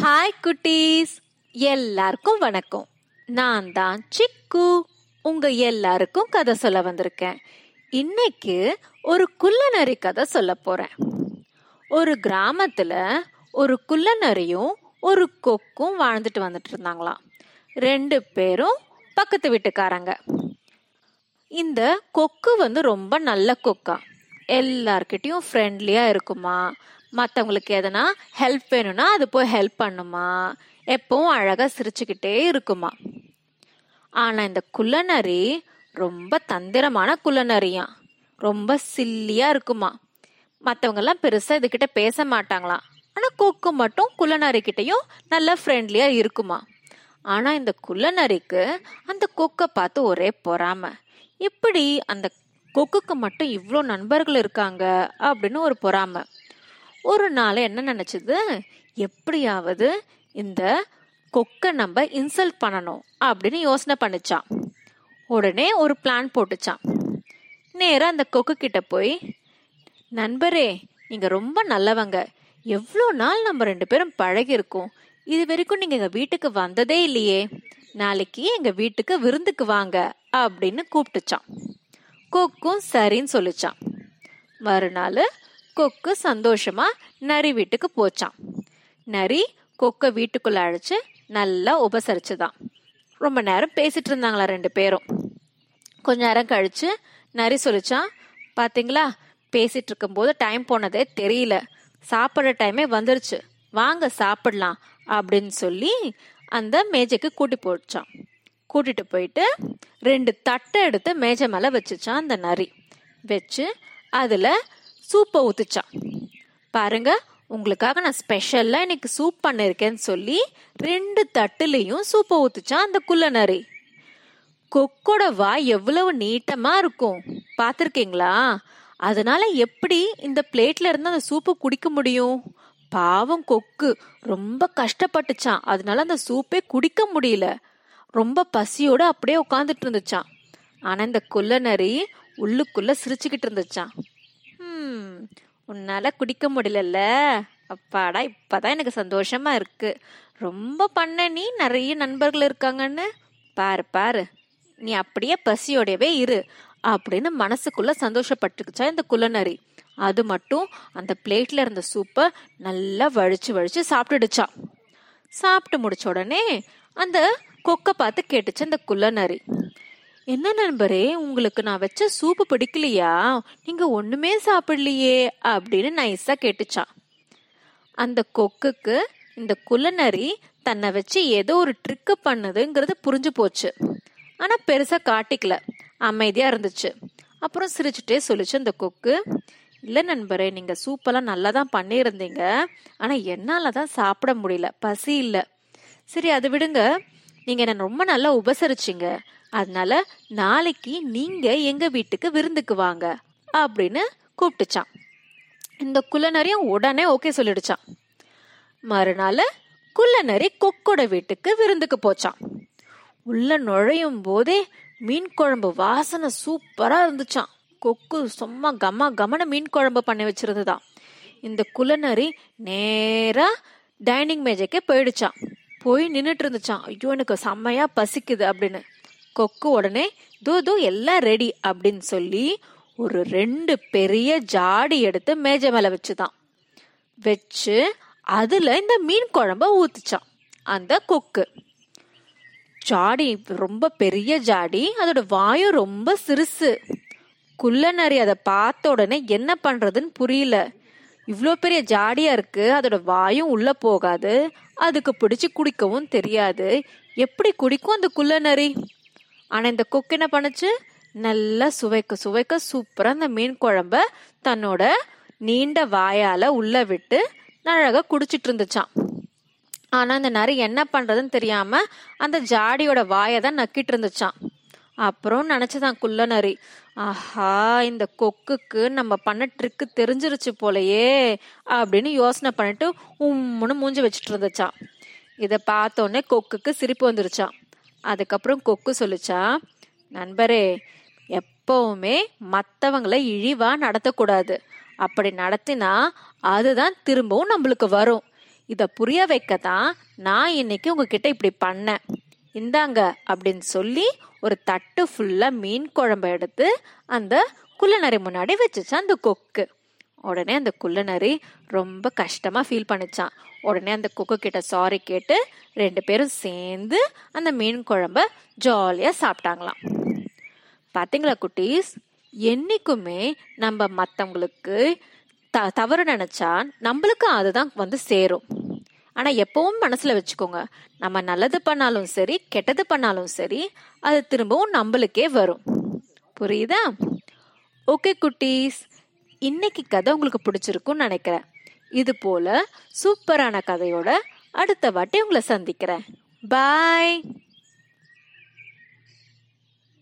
Hi குட்டீஸ். எல்லாருக்கும் வணக்கம். நான் தான் சிக்கு. உங்க எல்லாருக்கும் கதை சொல்ல வந்திருக்கேன். இன்னைக்கு ஒரு குள்ளநரி கதை சொல்ல போறேன். ஒரு கிராமத்துல ஒரு குள்ளநரியும் ஒரு கொக்கும் வாழ்ந்துட்டு வந்துட்டு இருந்தாங்களாம். ரெண்டு பேரும் பக்கத்து வீட்டுக்காரங்க. இந்த கொக்கு வந்து ரொம்ப நல்ல கொக்கா. எல்லார்கிட்டயும் ஃப்ரெண்ட்லியாக இருக்குமா? மற்றவங்களுக்கு எதனா ஹெல்ப் வேணும்னா அது போய் ஹெல்ப் பண்ணுமா? எப்பவும் அழகாக சிரிச்சுக்கிட்டே இருக்குமா? ஆனால் இந்த குள்ளநரி ரொம்ப தந்திரமான குள்ளநரியாம் ரொம்ப சில்லியாக இருக்குமா? மற்றவங்கெல்லாம் பெருசாக இதுக்கிட்ட பேச மாட்டாங்களாம். ஆனால் கொக்கு மட்டும் குள்ளநரிக்கிட்டையும் நல்லா நல்ல இருக்குமா? ஆனால் இந்த குள்ளநரிக்கு அந்த கொக்கை பார்த்து ஒரே பொறாம. இப்படி அந்த கொக்குக்கு மட்டும் இவ்வளோ நண்பர்கள் இருக்காங்க அப்படின்னு ஒரு பொறாம. ஒரு நாள் என்ன நினச்சிது? எப்படியாவது இந்த கொக்கை நம்ம இன்சல்ட் பண்ணணும் அப்படின்னு யோசனை பண்ணிச்சான். உடனே ஒரு பிளான் போட்டுச்சான். நேராக அந்த கொக்கு கிட்ட போய் நண்பரே நீங்கள் ரொம்ப நல்லவங்க. எவ்வளோ நாள் நம்ம ரெண்டு பேரும் பழகிருக்கோம் இது வரைக்கும் நீங்கள் எங்கள் வீட்டுக்கு வந்ததே இல்லையே. நாளைக்கு எங்கள் வீட்டுக்கு விருந்துக்கு வாங்க அப்படின்னு கூப்பிட்டுச்சான். கொக்கும் சரின்னு சொல்லிச்சான் மறுநாள் கொக்கு சந்தோஷமா நரி வீட்டுக்கு போச்சான் நரி கொக்கை வீட்டுக்குள்ள அழைச்சு நல்லா உபசரிச்சுதான். ரொம்ப நேரம் பேசிட்டு இருந்தாங்களா ரெண்டு பேரும். கொஞ்ச நேரம் கழிச்சு நரி சொல்லிச்சான் பாத்தீங்களா? பேசிட்டு இருக்கும்போது டைம் போனதே தெரியல. சாப்பிட்ற டைமே வந்துருச்சு. வாங்க சாப்பிடலாம். அப்படின்னு சொல்லி அந்த மேஜைக்கு கூட்டி போச்சான் கூட்டிட்டு போயிட்டு ரெண்டு தட்டை எடுத்து மேஜை மேல வச்சுச்சான் அந்த நரி. வச்சு அதுல சூப்பை ஊத்துச்சான். பாருங்க உங்களுக்காக நான் ஸ்பெஷலாக இன்னைக்கு சூப் பண்ணிருக்கேன்னு சொல்லி ரெண்டு தட்டுலையும் சூப்பை ஊத்துச்சான் அந்த குள்ள நரி. கொக்கோட வாய் எவ்வளவு நீட்டமா இருக்கும். பாத்திருக்கீங்களா அதனால எப்படி இந்த பிளேட்ல இருந்து அந்த சூப்பை குடிக்க முடியும்? பாவம் கொக்கு ரொம்ப கஷ்டப்பட்டுச்சான். அதனால அந்த சூப்பே குடிக்க முடியல. ரொம்ப பசியோட அப்படியே உட்காந்துட்டு இருந்துச்சான் ஆனா இந்த குள்ள நரி உள்ளுக்குள்ள சிரிச்சுக்கிட்டு இருந்துச்சான் ஹம் உன்னால குடிக்க முடியலல்ல. அப்பாடா இப்பதான் எனக்கு சந்தோஷமா இருக்கு. ரொம்ப பண்ண நீ நிறைய நண்பர்கள் இருக்காங்கன்னு. பாரு பாரு. நீ அப்படியே பசியோடவே இரு அப்படின்னு மனசுக்குள்ள சந்தோஷப்பட்டுக்குச்சா இந்த குள்ளநரி. அது மட்டும் அந்த பிளேட்ல இருந்த சூப்பை நல்லா வழிச்சு வழிச்சு சாப்பிட்டுடுச்சா சாப்பிட்டு முடிச்ச உடனே அந்த கொக்கை பார்த்து கேட்டுச்சு அந்த குள்ளநரி. என்ன நண்பரே உங்களுக்கு நான் வச்ச சூப்பு பிடிக்கலையா? நீங்க ஒண்ணுமே சாப்பிடலையே அப்படின்னு நைஸா கேட்டுச்சான் அந்த கொக்குக்கு இந்த குள்ளநரி தன்னை வச்சு ஏதோ ஒரு ட்ரிக்கு பண்ணுதுங்கிறது புரிஞ்சு போச்சு. ஆனா பெருசா காட்டிக்கல. அமைதியா இருந்துச்சு. அப்புறம் சிரிச்சுட்டே சொல்லிச்சு அந்த கொக்கு. இல்ல நண்பரே நீங்க சூப்பெல்லாம் நல்லா தான் பண்ணியிருந்தீங்க. ஆனா என்னால தான் சாப்பிட முடியல. பசி இல்லை. சரி அது விடுங்க. நீங்க என்ன ரொம்ப நல்லா உபசரிச்சிங்க. அதனால நாளைக்கு நீங்க எங்க வீட்டுக்கு விருந்துக்கு வாங்க அப்படின்னு கூப்பிட்டுச்சான். இந்த குள்ளநரியும் உடனே ஓகே சொல்லிடுச்சான். மறுநாள் குள்ளநரி கொக்கோட வீட்டுக்கு விருந்துக்கு போச்சான். உள்ள நுழையும் போதே மீன் குழம்பு வாசனை சூப்பரா இருந்துச்சான். கொக்கு சும்மா கம கமன மீன் குழம்பு பண்ணி வச்சிருந்துதான். இந்த குள்ளநரி நேரா டைனிங் மேஜைக்கு போயிடுச்சான். போய் நின்றுட்டு இருந்துச்சான் ஐயோ எனக்கு செம்மையா பசிக்குது அப்படின்னு. கொக்கு உடனே தூ தூ எல்லாம் ரெடி அப்படின்னு சொல்லி ஒரு ரெண்டு பெரிய ஜாடி எடுத்து மேஜை மேல வச்சுதான். வச்சு அதுல இந்த மீன் குழம்ப ஊத்துச்சான் அந்த கொக்கு. ஜாடி ரொம்ப பெரிய ஜாடி. அதோட வாயும் ரொம்ப சிறுசு. குள்ளநரி அதை பார்த்த உடனே என்ன பண்றதுன்னு புரியல. இவ்வளோ பெரிய ஜாடியா இருக்கு. அதோட வாயும் உள்ள போகாது. அதுக்கு பிடிச்சு குடிக்கவும் தெரியாது. எப்படி குடிக்கும் அந்த குள்ள நரி? ஆனா இந்த கொக்கு என்ன பண்ணுச்சு? நல்லா சுவைக்க சுவைக்க சூப்பரா அந்த மீன் குழம்ப தன்னோட நீண்ட வாயால உள்ள விட்டு அழகா குடிச்சிட்டு இருந்துச்சான் ஆனா அந்த நரி என்ன பண்றதுன்னு தெரியாம அந்த ஜாடியோட வாயை தான் நக்கிட்டு இருந்துச்சான் அப்புறம் நினைச்சதான் குள்ள நரி ஆஹா இந்த கொக்குக்கு நம்ம பண்ண ட்ரிக்கு தெரிஞ்சிருச்சு போலயே அப்படின்னு யோசனை பண்ணிட்டு உம்முன்னு மூஞ்சி வச்சுட்டு இருந்துச்சான் இதை பார்த்தோன்னே கொக்குக்கு சிரிப்பு வந்துருச்சான் அதுக்கப்புறம் கொக்கு சொல்லுச்சா நண்பரே எப்பவுமே மற்றவங்களை இழிவா நடத்தக்கூடாது. அப்படி நடத்தினா அதுதான் திரும்பவும் நம்மளுக்கு வரும். இத புரிய வைக்கத்தான் நான் இன்னைக்கு உங்ககிட்ட இப்படி பண்ணேன். இந்தாங்க அப்படின்னு சொல்லி ஒரு தட்டு ஃபுல்லா மீன் குழம்ப எடுத்து அந்த குள்ளநரி முன்னாடி வச்சுச்சான் அந்த கொக்கு. உடனே அந்த குள்ளநரி ரொம்ப கஷ்டமா ஃபீல் பண்ணிச்சான். உடனே அந்த கொக்கு கிட்ட சாரி கேட்டு ரெண்டு பேரும் சேர்ந்து அந்த மீன் குழம்ப ஜாலியா சாப்பிட்டாங்களாம். பாத்தீங்களா குட்டீஸ்? என்னைக்குமே நம்ம மத்தவங்களுக்கு த தவறு நினைச்சா நம்மளுக்கும் அதுதான் வந்து சேரும். ஆனா எப்பவும் மனசுல வச்சுக்கோங்க. நம்ம நல்லது பண்ணாலும் சரி கெட்டது பண்ணாலும் சரி அது திரும்பவும் நம்மளுக்கே வரும். புரியுதா? ஓகே குட்டீஸ். இன்னைக்கு கதை உங்களுக்கு பிடிச்சிருக்கும்னு நினைக்கிறேன். இது போல சூப்பரான கதையோட அடுத்த வாட்டி உங்களை சந்திக்கிறேன். பாய்.